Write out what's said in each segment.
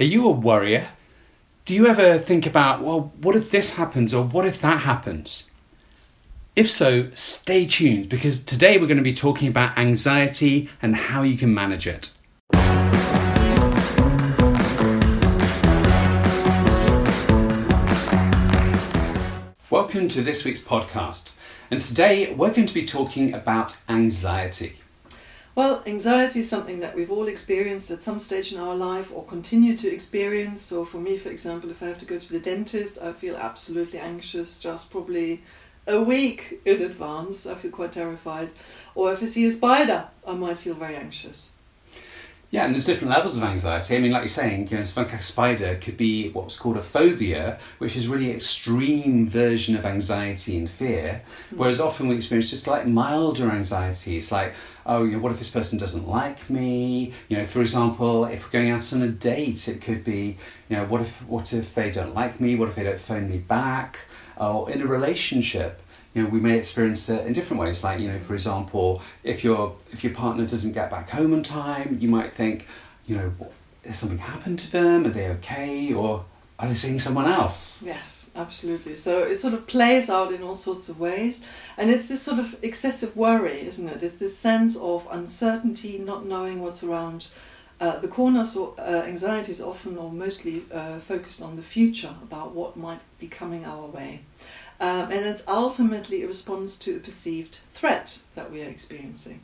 Are you a worrier? Do you ever think about, well, what if this happens or what if that happens? If so, stay tuned because today we're going to be talking about anxiety and how you can manage it. Welcome to this week's podcast, and today we're going to be talking about anxiety. Well, anxiety is something that we've all experienced at some stage in our life or continue to experience. So, for me, for example, if I have to go to the dentist, I feel absolutely anxious just probably a week in advance. I feel quite terrified. Or if I see a spider, I might feel very anxious. Yeah, and there's different levels of anxiety. I mean, like you're saying, you know, a spider could be what's called a phobia, which is really extreme version of anxiety and fear. Mm. Whereas often we experience just like milder anxiety. It's like, oh, you know, what if this person doesn't like me? You know, for example, if we're going out on a date, it could be, you know, what if what if they don't like me? What if they don't phone me back? Or in a relationship, you know, we may experience it in different ways. Like, you know, for example, if your if your partner doesn't get back home in time, you might think, you know, has something happened to them? Are they okay? Or are they seeing someone else? Yes, absolutely. So it sort of plays out in all sorts of ways. And it's this sort of excessive worry, isn't it? It's this sense of uncertainty, not knowing what's around uh, the corner. So uh, anxiety is often or mostly uh, focused on the future, about what might be coming our way. Um, and it's ultimately a response to a perceived threat that we are experiencing.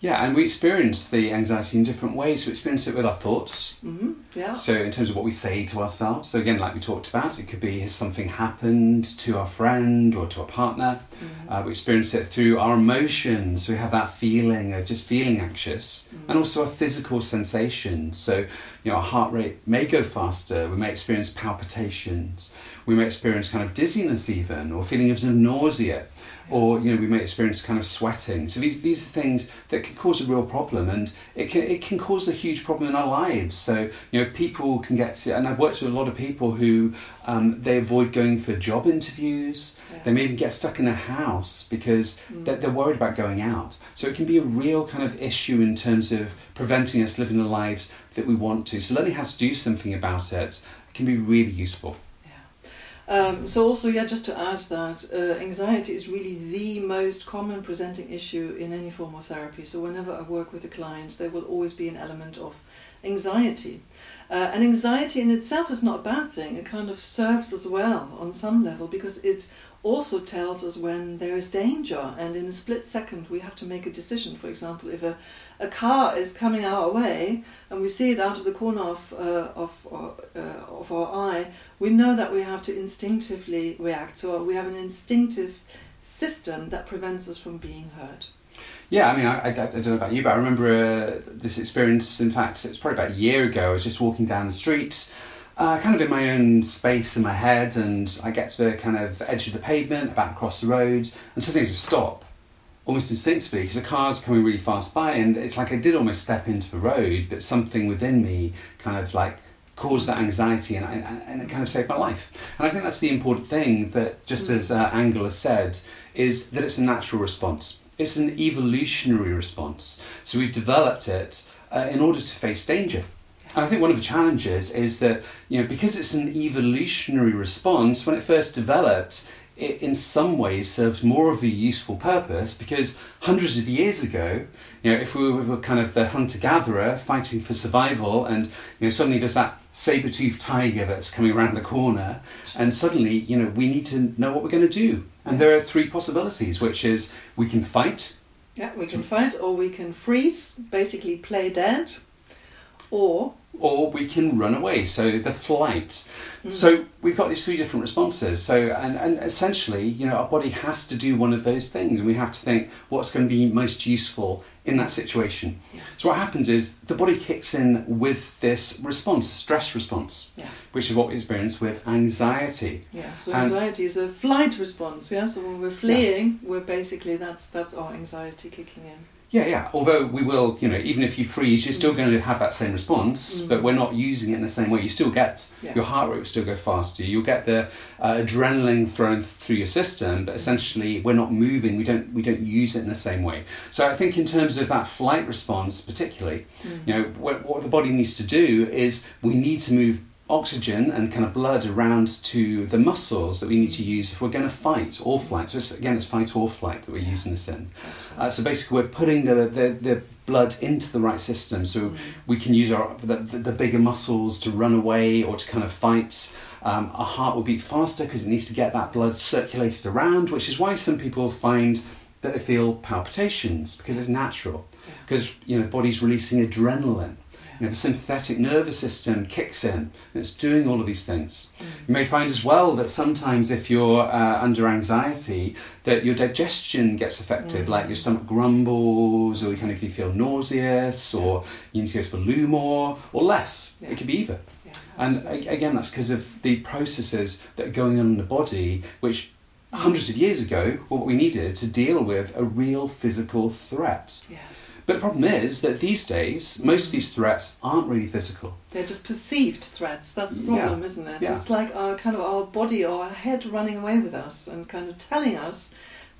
Yeah, and we experience the anxiety in different ways. We experience it with our thoughts. Mm-hmm. Yeah. So in terms of what we say to ourselves. So again, like we talked about, it could be has something happened to our friend or to a partner. Mm-hmm. Uh, we experience it through our emotions. We have that feeling of just feeling anxious, mm-hmm. and also our physical sensations. So you know, our heart rate may go faster. We may experience palpitations. We may experience kind of dizziness even, or feeling of nausea or you know we may experience kind of sweating. So these these are things that can cause a real problem, and it can it can cause a huge problem in our lives. So you know people can get to, and I've worked with a lot of people who um, they avoid going for job interviews. Yeah. They may even get stuck in a house because mm. they're, they're worried about going out. So it can be a real kind of issue in terms of preventing us living the lives that we want to. So learning how to do something about it can be really useful. Um, so also, yeah, just to add that uh, anxiety is really the most common presenting issue in any form of therapy. So whenever I work with a client, there will always be an element of anxiety. Uh, and anxiety in itself is not a bad thing. It kind of serves as well on some level because it also tells us when there is danger, and in a split second we have to make a decision. For example, if a, a car is coming our way and we see it out of the corner of, uh, of, uh, of our eye, we know that we have to instinctively react. So we have an instinctive system that prevents us from being hurt. Yeah, I mean, I, I, I, don't know about you, but I remember uh, this experience. In fact, it was probably about a year ago. I was just walking down the street uh, kind of in my own space in my head, and I get to the kind of edge of the pavement, about across the road, and suddenly I just stop, almost instinctively, because the car's coming really fast by, and it's like I did almost step into the road, but something within me kind of like caused that anxiety, and, I, and it kind of saved my life. And I think that's the important thing that, just mm. as uh, Angela said, is that it's a natural response. It's an evolutionary response. So we've developed it uh, in order to face danger. And I think one of the challenges is that, you know, because it's an evolutionary response, when it first developed, it in some ways serves more of a useful purpose because hundreds of years ago, you know, if we were kind of the hunter-gatherer fighting for survival and, you know, suddenly there's that saber-toothed tiger that's coming around the corner and suddenly, you know, we need to know what we're going to do. And there are three possibilities, which is we can fight. Yeah, we can fight or we can freeze, basically play dead, or or we can run away. So the flight. Mm. So we've got these three different responses. So and, and essentially, you know, our body has to do one of those things, and we have to think what's going to be most useful in that situation. Yeah. So what happens is the body kicks in with this response, stress response, yeah. which is what we experience with anxiety. Yeah. So anxiety and, is a flight response. Yeah. So when we're fleeing, yeah. we're basically that's that's our anxiety kicking in. Yeah, yeah. Although we will, you know, even if you freeze, you're still going to have that same response, Mm. but we're not using it in the same way. You still get Yeah. your heart rate will still go faster. You'll get the uh, adrenaline thrown through your system, but essentially we're not moving. We don't we don't use it in the same way. So I think in terms of that flight response, particularly, you know, what, what the body needs to do is we need to move oxygen and kind of blood around to the muscles that we need to use if we're going to fight or flight. So it's, again, it's fight or flight that we're using this in. Uh, so basically, we're putting the, the, the blood into the right system, so we can use our the, the, bigger muscles to run away or to kind of fight. Um, our heart will beat faster because it needs to get that blood circulated around, which is why some people find that they feel palpitations because it's natural, because you know the body's releasing adrenaline. You know, the sympathetic nervous system kicks in and it's doing all of these things. You may find as well that sometimes if you're uh, under anxiety, that your digestion gets affected, like your stomach grumbles, or you kind of you feel nauseous, or you need to go to the loo more, or less. Yeah. It could be either. Yeah, And again, that's because of the processes that are going on in the body, which hundreds of years ago what we needed to deal with a real physical threat. yes. But the problem is that these days, most of these threats aren't really physical. They're just perceived threats. That's the Yeah. problem, isn't it? Yeah. It's like our kind of our body or our head running away with us and kind of telling us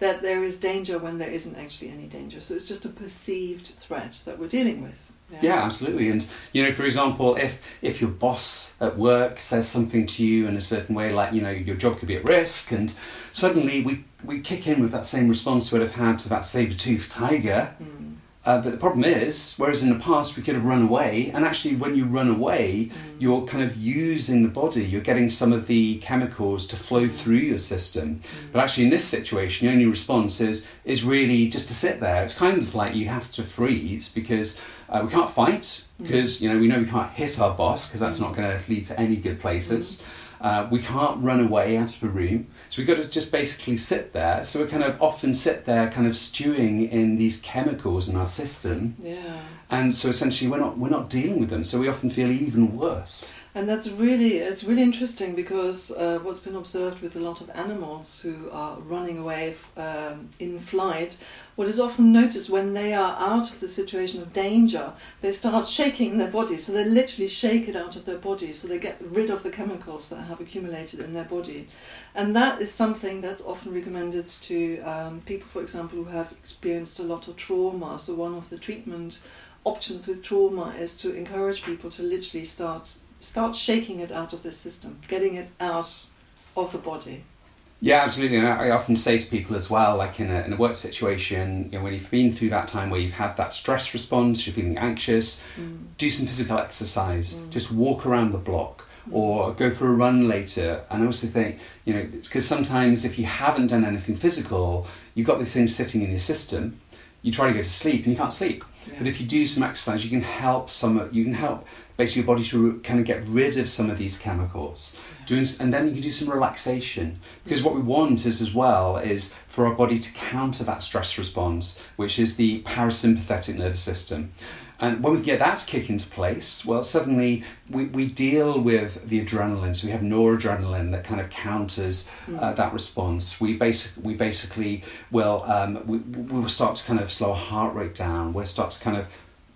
that there is danger when there isn't actually any danger. So it's just a perceived threat that we're dealing with. Yeah, absolutely. And you know, for example, if if your boss at work says something to you in a certain way, like you know your job could be at risk, and suddenly we we kick in with that same response we'd have had to that saber-toothed tiger. Mm. Uh, but the problem is, whereas in the past we could have run away, and actually when you run away, mm. you're kind of using the body, you're getting some of the chemicals to flow mm. through your system. Mm. But actually in this situation, your only response is, is really just to sit there. It's kind of like you have to freeze because uh, we can't fight, because you know we know we can't hit our boss because that's not going to lead to any good places. Uh, we can't run away out of the room, so we've got to just basically sit there. So we kind of often sit there, kind of stewing in these chemicals in our system, Yeah. and so essentially we're not we're not dealing with them. So we often feel even worse. And that's really it's really interesting because uh, what's been observed with a lot of animals who are running away um, in flight, what is often noticed when they are out of the situation of danger, they start shaking their body. So they literally shake it out of their body, so they get rid of the chemicals that have accumulated in their body, and that is something that's often recommended to um, people, for example, who have experienced a lot of trauma. So one of the treatment options with trauma is to encourage people to literally start start shaking it out of the system, getting it out of the body. Yeah, absolutely. And I often say to people as well, like in a, in a work situation, you know, when you've been through that time where you've had that stress response, you're feeling anxious, mm. do some physical exercise. Mm. Just walk around the block mm. or go for a run later. And I also think, you know, because sometimes if you haven't done anything physical, you've got these things sitting in your system. You try to go to sleep and you can't sleep. Yeah. But if you do some exercise, you can help some. You can help basically your body to kind of get rid of some of these chemicals. Doing, and then you can do some relaxation because what we want is as well is for our body to counter that stress response, which is the parasympathetic nervous system. And when we get that to kick into place, well, suddenly we, we deal with the adrenaline. So we have noradrenaline that kind of counters uh, that response. We basic we basically will um, we, we will start to kind of slow our heart rate down. We'll start to kind of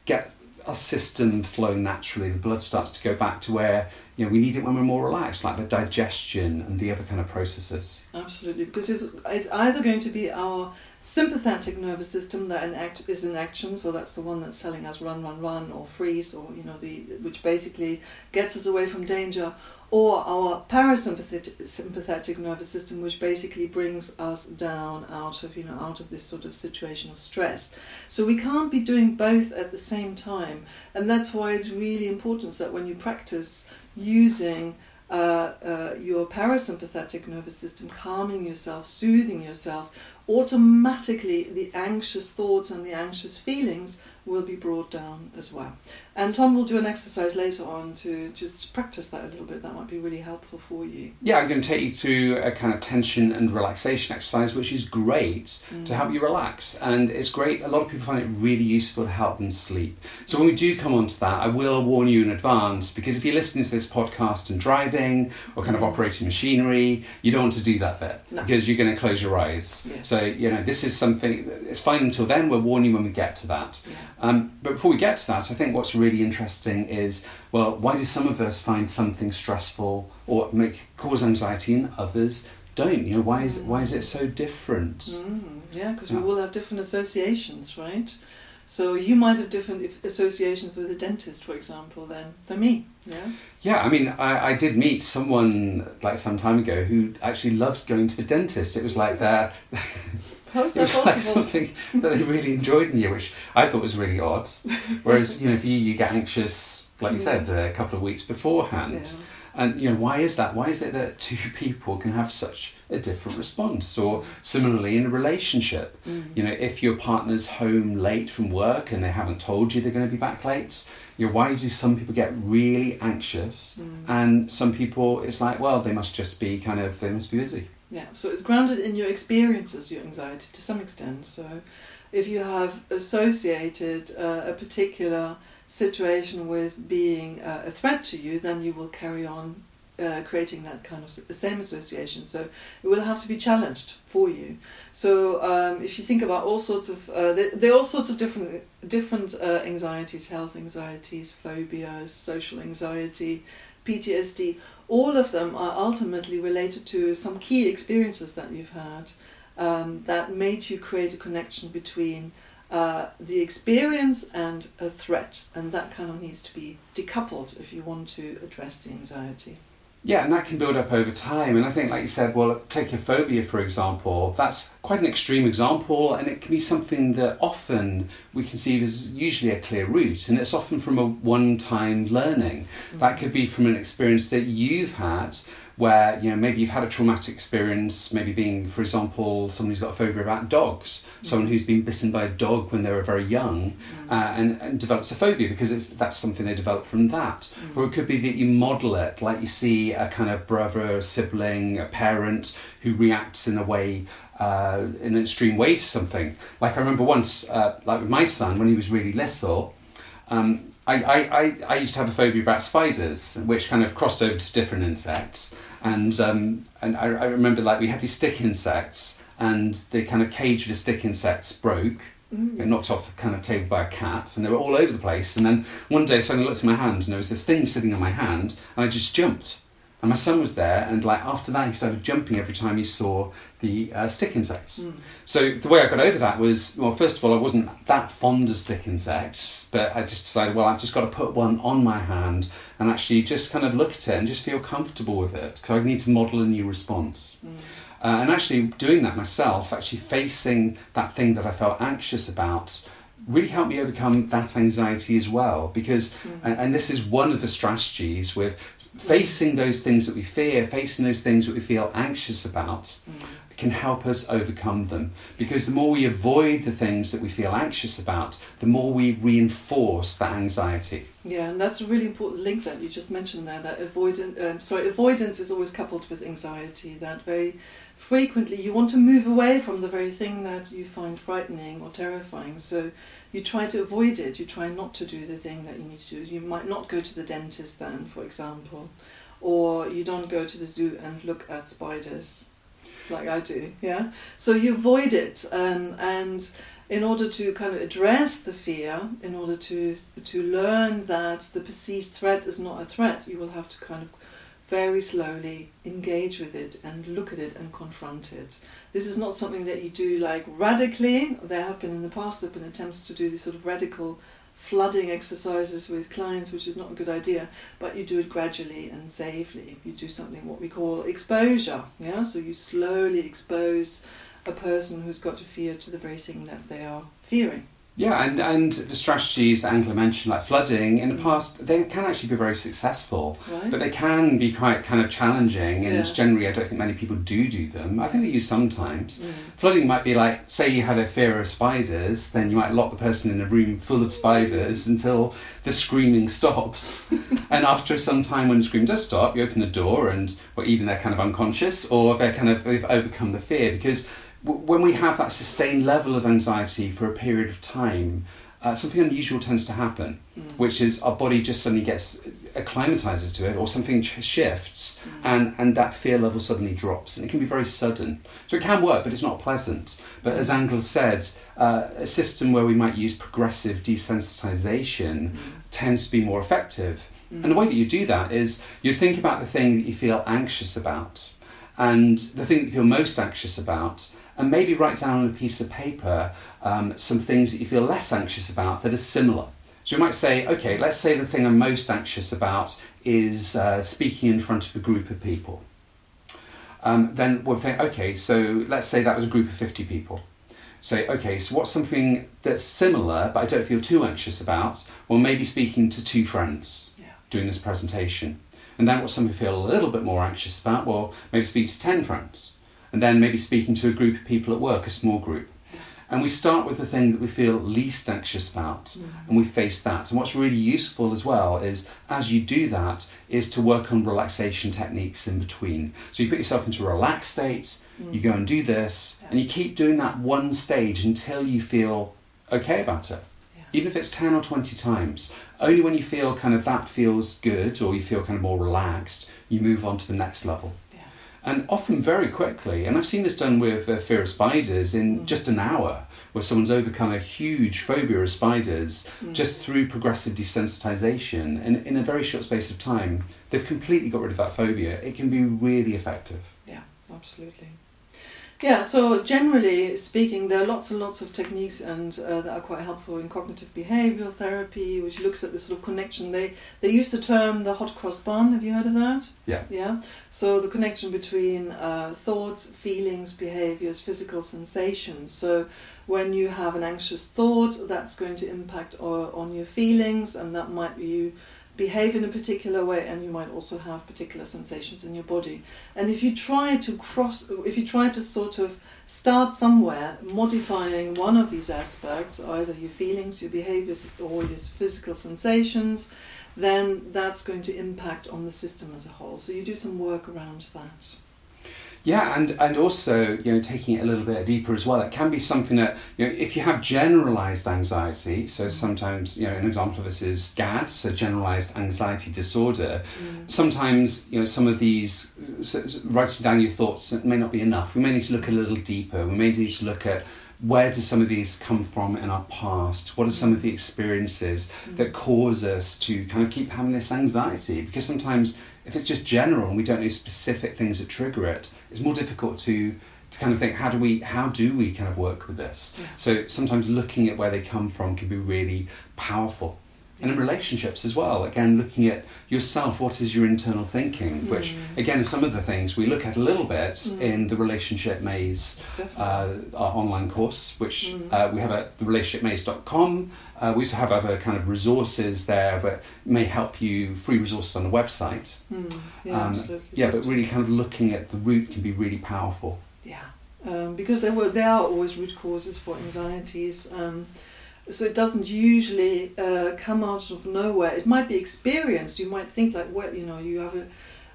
get our system flowing naturally. The blood starts to go back to where you know we need it when we're more relaxed, like the digestion and the other kind of processes. Absolutely, because it's, it's either going to be our sympathetic nervous system that in act, is in action, so that's the one that's telling us run, run, run, or freeze, or you know the which basically gets us away from danger, or our parasympathetic sympathetic nervous system, which basically brings us down out of you know out of this sort of situation of stress. So we can't be doing both at the same time, and that's why it's really important that when you practice using uh, uh, your parasympathetic nervous system, calming yourself, soothing yourself, automatically the anxious thoughts and the anxious feelings will be brought down as well. And Tom will do an exercise later on to just practice that a little bit. That might be really helpful for you. Yeah, I'm going to take you through a kind of tension and relaxation exercise, which is great to help you relax. And it's great. A lot of people find it really useful to help them sleep. So when we do come on to that, I will warn you in advance because if you're listening to this podcast and driving or kind of operating machinery, you don't want to do that bit No. because you're going to close your eyes. Yes. So So you know, this is something. It's fine until then. We'll warn you when we get to that. Yeah. Um, but before we get to that, I think what's really interesting is, well, why do some of us find something stressful or make cause anxiety and others don't? You know, why is why is it so different? Mm, yeah, because Yeah. we all have different associations, right? So you might have different associations with a dentist, for example, than than me. Yeah. Yeah, I mean, I, I did meet someone like some time ago who actually loved going to the dentist. It was like their How is it that was like something that they really enjoyed in you, which I thought was really odd. Whereas, you know, for you, you get anxious, like you mm. said, a couple of weeks beforehand. Yeah. And, you know, why is that? Why is it that two people can have such a different response? Or similarly, in a relationship, Mm. you know, if your partner's home late from work and they haven't told you they're going to be back late, you know, why do some people get really anxious Mm. and some people it's like, well, they must just be kind of, they must be busy. Yeah, so it's grounded in your experiences, your anxiety, to some extent. So if you have associated uh, a particular situation with being uh, a threat to you, then you will carry on uh, creating that kind of same association. So it will have to be challenged for you. So um, if you think about all sorts of, uh, there, there are all sorts of different different uh, anxieties, health anxieties, phobias, social anxiety, PTSD. All of them are ultimately related to some key experiences that you've had um, that made you create a connection between uh, the experience and a threat, and that kind of needs to be decoupled if you want to address the anxiety. Yeah, and that can build up over time. And I think, like you said, well, take a phobia, for example. That's quite an extreme example, and it can be something that often we conceive as usually a clear route. And it's often from a one time learning. That could be from an experience that you've had where, you know, maybe you've had a traumatic experience, maybe being, for example, someone who's got a phobia about dogs, someone who's been bitten by a dog when they were very young uh, and, and develops a phobia because it's, that's something they develop from that. Or it could be that you model it, like you see a kind of brother, a sibling, a parent who reacts in a way, uh, in an extreme way to something. Like I remember once, uh, like with my son, when he was really little, um, I, I, I, used to have a phobia about spiders, which kind of crossed over to different insects. And um, and I, I remember like we had these stick insects, and the kind of cage with the stick insects broke. Mm. Got knocked off the kind of table by a cat, and they were all over the place. And then one day, I suddenly looked at my hand, and there was this thing sitting on my hand, and I just jumped. And my son was there, and like after that, he started jumping every time he saw the uh, stick insects. Mm. So the way I got over that was, well, first of all, I wasn't that fond of stick insects, but I just decided, well, I've just got to put one on my hand and actually just kind of look at it and just feel comfortable with it because I need to model a new response. Mm. Uh, and actually doing that myself, actually facing that thing that I felt anxious about, really helped me overcome that anxiety as well. Because, mm. and, and this is one of the strategies with facing those things that we fear, facing those things that we feel anxious about, mm. Can help us overcome them. Because the more we avoid the things that we feel anxious about, the more we reinforce that anxiety. Yeah, and that's a really important link that you just mentioned there. That avoidance, um, sorry, avoidance is always coupled with anxiety. That very frequently you want to move away from the very thing that you find frightening or terrifying. So you try to avoid it. You try not to do the thing that you need to do. You might not go to the dentist then, for example, or you don't go to the zoo and look at spiders like I do. Yeah. So you avoid it, um, and in order to kind of address the fear, in order to to learn that the perceived threat is not a threat, you will have to kind of very slowly engage with it and look at it and confront it. This is not something that you do like radically. There have been in the past there have been attempts to do these sort of radical flooding exercises with clients, which is not a good idea, but you do it gradually and safely. You do something what we call exposure, yeah? So you slowly expose a person who's got a fear to the very thing that they are fearing. Yeah, and, and the strategies that Angela mentioned, like flooding, in the past, they can actually be very successful, Right. but they can be quite kind of challenging, and Yeah. generally, I don't think many people do do them. I think they use sometimes. Mm. Flooding might be like, say you had a fear of spiders, then you might lock the person in a room full of spiders until the screaming stops. and after some time, when the scream does stop, you open the door, and well, even they're kind of unconscious or they're kind of they've overcome the fear because when we have that sustained level of anxiety for a period of time, uh, something unusual tends to happen, Mm. which is our body just suddenly gets acclimatizes to it, or something ch- shifts, Mm. and and that fear level suddenly drops, and it can be very sudden. So it can work, but it's not pleasant. But as Angela said, uh, a system where we might use progressive desensitization tends to be more effective. And the way that you do that is you think about the thing that you feel anxious about, and the thing that you're most anxious about, and maybe write down on a piece of paper um, some things that you feel less anxious about that are similar. So you might say, okay, let's say the thing I'm most anxious about is uh, speaking in front of a group of people. Um, then we'll think, okay, so let's say that was a group of 50 people. Say, okay, so what's something that's similar but I don't feel too anxious about? Well, maybe speaking to two friends Yeah. doing this presentation. And then what's something I feel a little bit more anxious about? Well, maybe speak to 10 friends. And then maybe speaking to a group of people at work, a small group. And we start with the thing that we feel least anxious about mm-hmm. and we face that. And what's really useful as well is as you do that is to work on relaxation techniques in between. So you put yourself into a relaxed state, you go mm-hmm. and do this, and you keep doing that one stage until you feel okay about it. Even if it's 10 or 20 times. Only when you feel kind of that feels good or you feel kind of more relaxed, you move on to the next level. Yeah. And often very quickly, and I've seen this done with uh, fear of spiders in Mm. just an hour, where someone's overcome a huge phobia of spiders Mm. just through progressive desensitization. And in a very short space of time, they've completely got rid of that phobia. It can be really effective. Yeah, absolutely. Yeah, so generally speaking, there are lots and lots of techniques and uh, that are quite helpful in cognitive behavioral therapy, which looks at this sort of connection. They they use the term the hot cross bun. Have you heard of that? Yeah. Yeah. So the connection between uh, thoughts, feelings, behaviors, physical sensations. So when you have an anxious thought, that's going to impact o- on your feelings, and that might be you behave in a particular way and you might also have particular sensations in your body. And if you try to cross if you try to sort of start somewhere modifying one of these aspects either your feelings your behaviors or your physical sensations then that's going to impact on the system as a whole. So you do some work around that Yeah, and, and also, you know, taking it a little bit deeper as well, it can be something that, you know, if you have generalized anxiety, so mm. sometimes, you know, an example of this is GAD, so generalized anxiety disorder, mm. sometimes, you know, some of these, so, so writing down your thoughts may not be enough. We may need to look a little deeper. We may need to look at where do some of these come from in our past? What are some of the experiences mm. that cause us to kind of keep having this anxiety? Because sometimes if it's just general and we don't know specific things that trigger it, it's more difficult to to kind of think how do we how do we kind of work with this? Yeah. So sometimes looking at where they come from can be really powerful. And in relationships as well, again, looking at yourself, what is your internal thinking? Which, Mm. again, some of the things we look at a little bit Mm. in the Relationship Maze uh, our online course, which Mm. uh, we have at therelationshipmaze.com. Uh, we also have other kind of resources there that may help you, free resources on the website. Mm, yeah, Um, absolutely. yeah, but really kind of looking at the root can be really powerful. Yeah, um, because there were there are always root causes for anxieties. Um, so it doesn't usually uh, come out of nowhere. It might be experienced. You might think like, well, you know, you have a,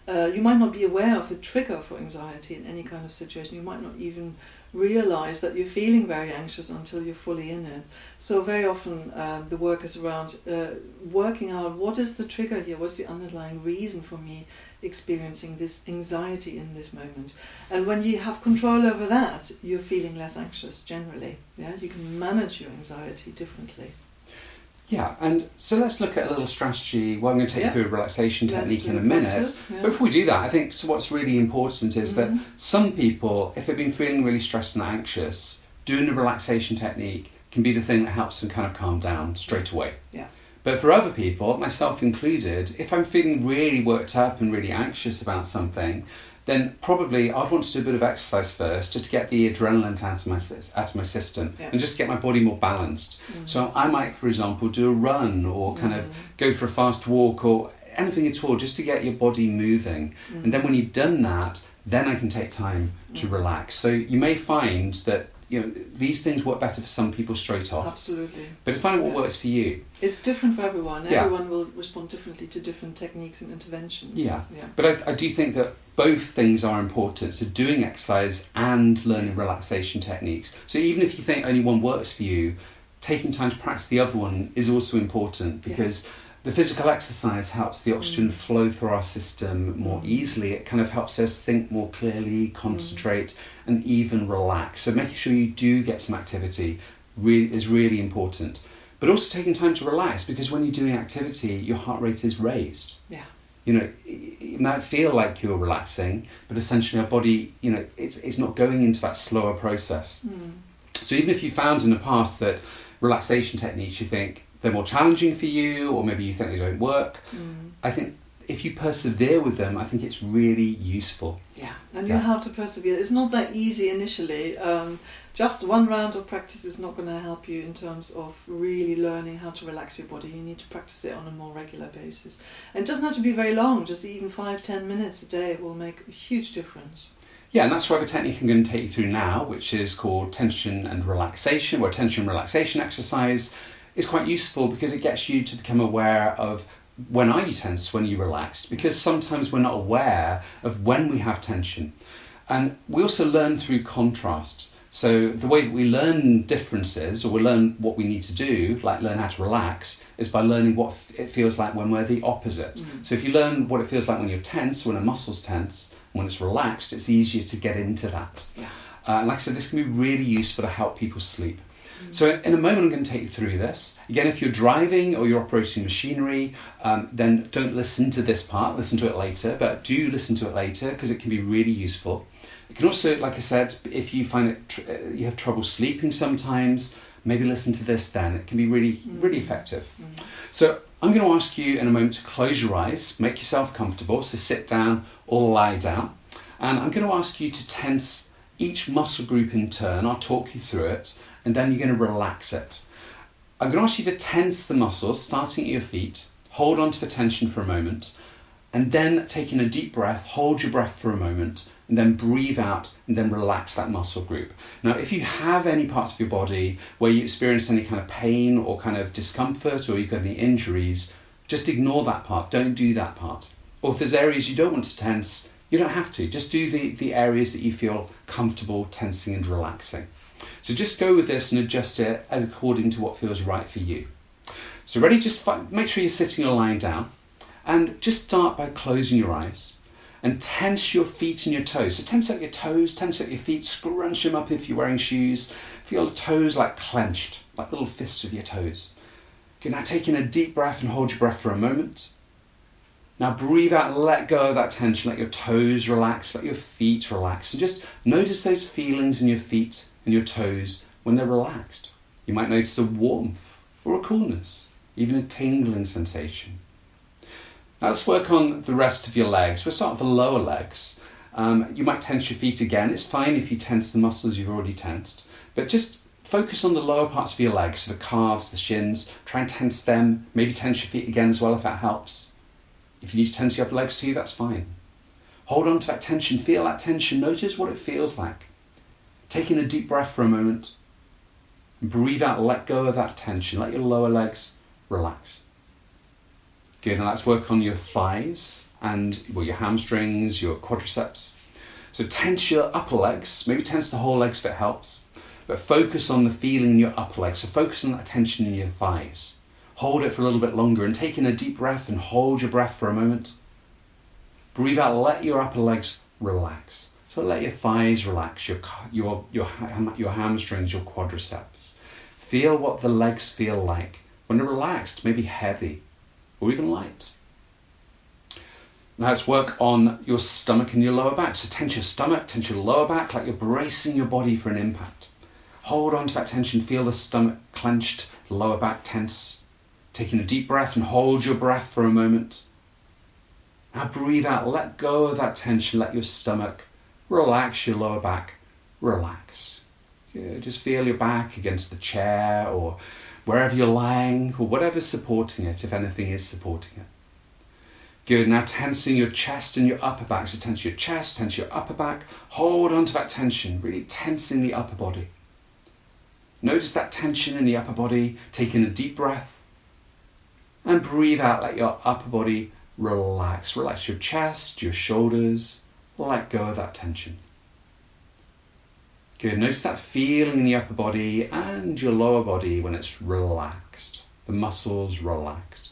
uh, you might not be aware of a trigger for anxiety in any kind of situation. You might not even realize that you're feeling very anxious until you're fully in it. So very often um, the work is around uh, working out what is the trigger here, what's the underlying reason for me experiencing this anxiety in this moment. And when you have control over that, you're feeling less anxious generally. Yeah, you can manage your anxiety differently. Yeah, and so let's look at a little strategy. Well, I'm going to take Yeah. you through a relaxation Let's technique in a minute. practice, yeah. But before we do that, I think so what's really important is that Mhm. some people, if they've been feeling really stressed and anxious, doing a relaxation technique can be the thing that helps them kind of calm down straight away. Yeah. But for other people, myself included, if I'm feeling really worked up and really anxious about something, then probably I'd want to do a bit of exercise first just to get the adrenaline out of my, out of my system Yeah. and just get my body more balanced. So I might, for example, do a run or kind of Mhm. go for a fast walk or anything at all just to get your body moving. And then when you've done that, then I can take time to Mhm. relax. So you may find that you know these things work better for some people straight off. Absolutely. But find out what Yeah. works for you. It's different for everyone. Yeah. Everyone will respond differently to different techniques and interventions. Yeah. Yeah. But I, I do think that both things are important. So doing exercise and learning relaxation techniques. So even if you think only one works for you, taking time to practice the other one is also important because yeah. The physical exercise helps the oxygen mm. flow through our system more mm. easily. It kind of helps us think more clearly, concentrate, mm. and even relax. So making sure you do get some activity really is really important. But also taking time to relax because when you're doing activity, your heart rate is raised. Yeah you know, it might feel like you're relaxing, but essentially our body, you know, it's, it's not going into that slower process. Mm. So even if you found in the past that relaxation techniques you think they're more challenging for you, or maybe you think they don't work, mm. I think if you persevere with them, I think it's really useful. Yeah, and you yeah. have to persevere. It's not that easy initially. Um, just one round of practice is not going to help you in terms of really learning how to relax your body. You need to practice it on a more regular basis. And it doesn't have to be very long, just even five, ten minutes a day will make a huge difference. Yeah, and that's why the technique I'm going to take you through now, which is called tension and relaxation, or tension relaxation exercise, is quite useful because it gets you to become aware of when are you tense, when are you relaxed, because sometimes we're not aware of when we have tension. And we also learn through contrast. So the way that we learn differences, or we learn what we need to do, like learn how to relax, is by learning what it feels like when we're the opposite. Mm-hmm. So if you learn what it feels like when you're tense, when a muscle's tense, when it's relaxed, it's easier to get into that. Yeah. Uh, and like I said, this can be really useful to help people sleep. So in a moment, I'm going to take you through this. Again, if you're driving or you're operating machinery, um, then don't listen to this part. Listen to it later, but do listen to it later because it can be really useful. It can also, like I said, if you find it tr- uh, you have trouble sleeping sometimes, maybe listen to this then. It can be really, really effective. Mm. So I'm going to ask you in a moment to close your eyes, make yourself comfortable. So sit down or lie down. And I'm going to ask you to tense each muscle group in turn. I'll talk you through it, and then you're going to relax it. I'm going to ask you to tense the muscles, starting at your feet. Hold on to the tension for a moment, and then taking a deep breath, hold your breath for a moment, and then breathe out, and then relax that muscle group. Now, if you have any parts of your body where you experience any kind of pain or kind of discomfort, or you've got any injuries, just ignore that part. Don't do that part. Or if there's areas you don't want to tense, you don't have to. Just do the, the areas that you feel comfortable tensing and relaxing. So just go with this and adjust it according to what feels right for you. So ready? Just make sure you're sitting or lying down. And just start by closing your eyes and tense your feet and your toes. So tense out your toes, tense out your feet, scrunch them up if you're wearing shoes. Feel the toes like clenched, like little fists of your toes. Okay, now take in a deep breath and hold your breath for a moment. Now breathe out let go of that tension. Let your toes relax, let your feet relax. And just notice those feelings in your feet and your toes when they're relaxed. You might notice a warmth or a coolness, even a tingling sensation. Now let's work on the rest of your legs. We'll start with the lower legs. Um, you might tense your feet again. It's fine if you tense the muscles you've already tensed, but just focus on the lower parts of your legs, so the calves, the shins. Try and tense them. Maybe tense your feet again as well if that helps. If you need to tense your upper legs too, that's fine. Hold on to that tension, feel that tension, notice what it feels like. Taking a deep breath for a moment. Breathe out, let go of that tension. Let your lower legs relax. Good, now let's work on your thighs and well, your hamstrings, your quadriceps. So tense your upper legs, maybe tense the whole legs if it helps, but focus on the feeling in your upper legs. So focus on that tension in your thighs. Hold it for a little bit longer and take in a deep breath and hold your breath for a moment. Breathe out, let your upper legs relax. So let your thighs relax, your, your, your, your hamstrings, your quadriceps. Feel what the legs feel like when they're relaxed, maybe heavy or even light. Now let's work on your stomach and your lower back. So tense your stomach, tense your lower back like you're bracing your body for an impact. Hold on to that tension, feel the stomach clenched, lower back tense. Taking a deep breath and hold your breath for a moment. Now breathe out, let go of that tension, let your stomach relax your lower back, relax. Yeah, just feel your back against the chair or wherever you're lying or whatever's supporting it, if anything is supporting it. Good. Now tensing your chest and your upper back. So tense your chest, tense your upper back. Hold on to that tension, really tensing the upper body. Notice that tension in the upper body. Taking a deep breath and breathe out, let your upper body relax. Relax your chest, your shoulders. Let go of that tension. Good. Notice that feeling in the upper body and your lower body when it's relaxed. The muscles relaxed.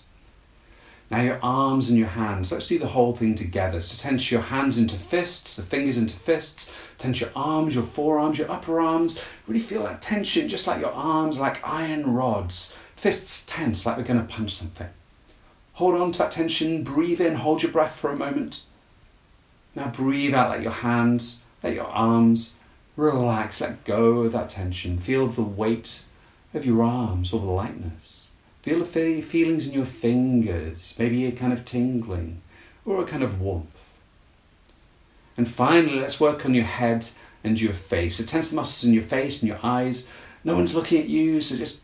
Now your arms and your hands, let's do the whole thing together. So tense your hands into fists, the fingers into fists, tense your arms, your forearms, your upper arms. Really feel that tension, just like your arms, like iron rods. Fists tense, like we're going to punch something. Hold on to that tension, breathe in, hold your breath for a moment. Now breathe out, let your hands, let your arms relax, let go of that tension. Feel the weight of your arms or the lightness. Feel the feelings in your fingers, maybe a kind of tingling or a kind of warmth. And finally, let's work on your head and your face. So tense the muscles in your face and your eyes. No one's looking at you, so just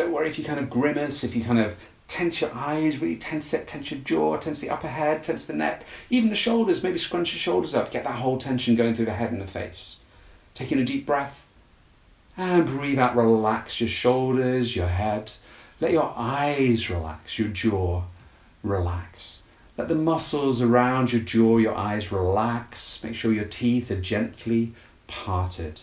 don't worry if you kind of grimace, if you kind of tense your eyes, really tense it, tense your jaw, tense the upper head, tense the neck, even the shoulders, maybe scrunch your shoulders up, get that whole tension going through the head and the face. Taking a deep breath and breathe out, relax your shoulders, your head. Let your eyes relax, your jaw relax. Let the muscles around your jaw, your eyes relax. Make sure your teeth are gently parted.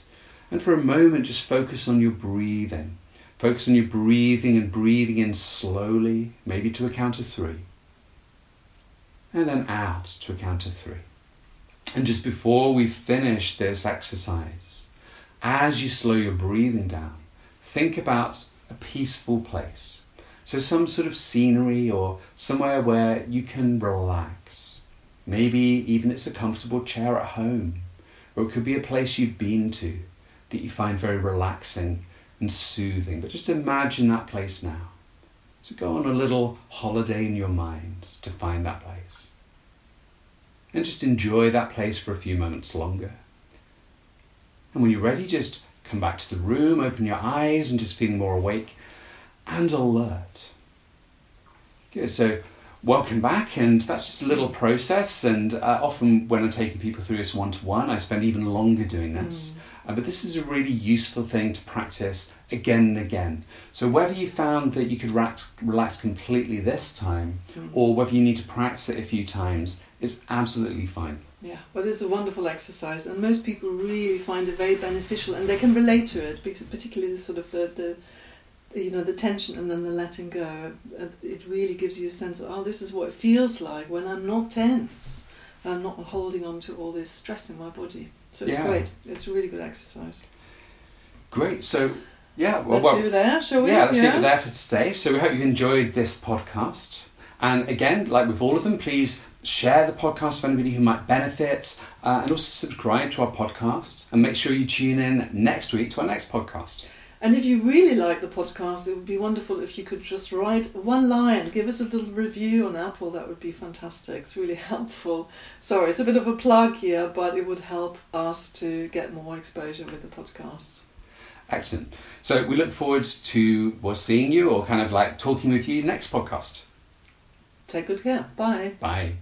And for a moment, just focus on your breathing. Focus on your breathing and breathing in slowly, maybe to a count of three. And then out to a count of three. And just before we finish this exercise, as you slow your breathing down, think about a peaceful place. So, some sort of scenery or somewhere where you can relax. Maybe even it's a comfortable chair at home, or it could be a place you've been to that you find very relaxing and soothing. But just imagine that place now. So, go on a little holiday in your mind to find that place. And just enjoy that place for a few moments longer. And when you're ready, just come back to the room, open your eyes, and just feeling more awake and alert. Good. So, welcome back, and that's just a little process. And uh, often, when I'm taking people through this one to one, I spend even longer doing this. Mm. Uh, but this is a really useful thing to practice again and again. So, whether you found that you could relax, relax completely this time, mm. or whether you need to practice it a few times, it's absolutely fine. Yeah, but it's a wonderful exercise, and most people really find it very beneficial, and they can relate to it, because particularly the sort of the, the you know the tension and then the letting go. It really gives you a sense of oh, this is what it feels like when I'm not tense. I'm not holding on to all this stress in my body. So it's yeah. great. It's a really good exercise. Great. So yeah, well, let's well, leave it there, shall we? Yeah, let's yeah. leave it there for today. So we hope you enjoyed this podcast. And again, like with all of them, please share the podcast with anybody who might benefit, uh, and also subscribe to our podcast. And make sure you tune in next week to our next podcast. And if you really like the podcast, it would be wonderful if you could just write one line, give us a little review on Apple. That would be fantastic. It's really helpful. Sorry, it's a bit of a plug here, but it would help us to get more exposure with the podcasts. Excellent. So we look forward to well, seeing you or kind of like talking with you next podcast. Take good care. Bye. Bye.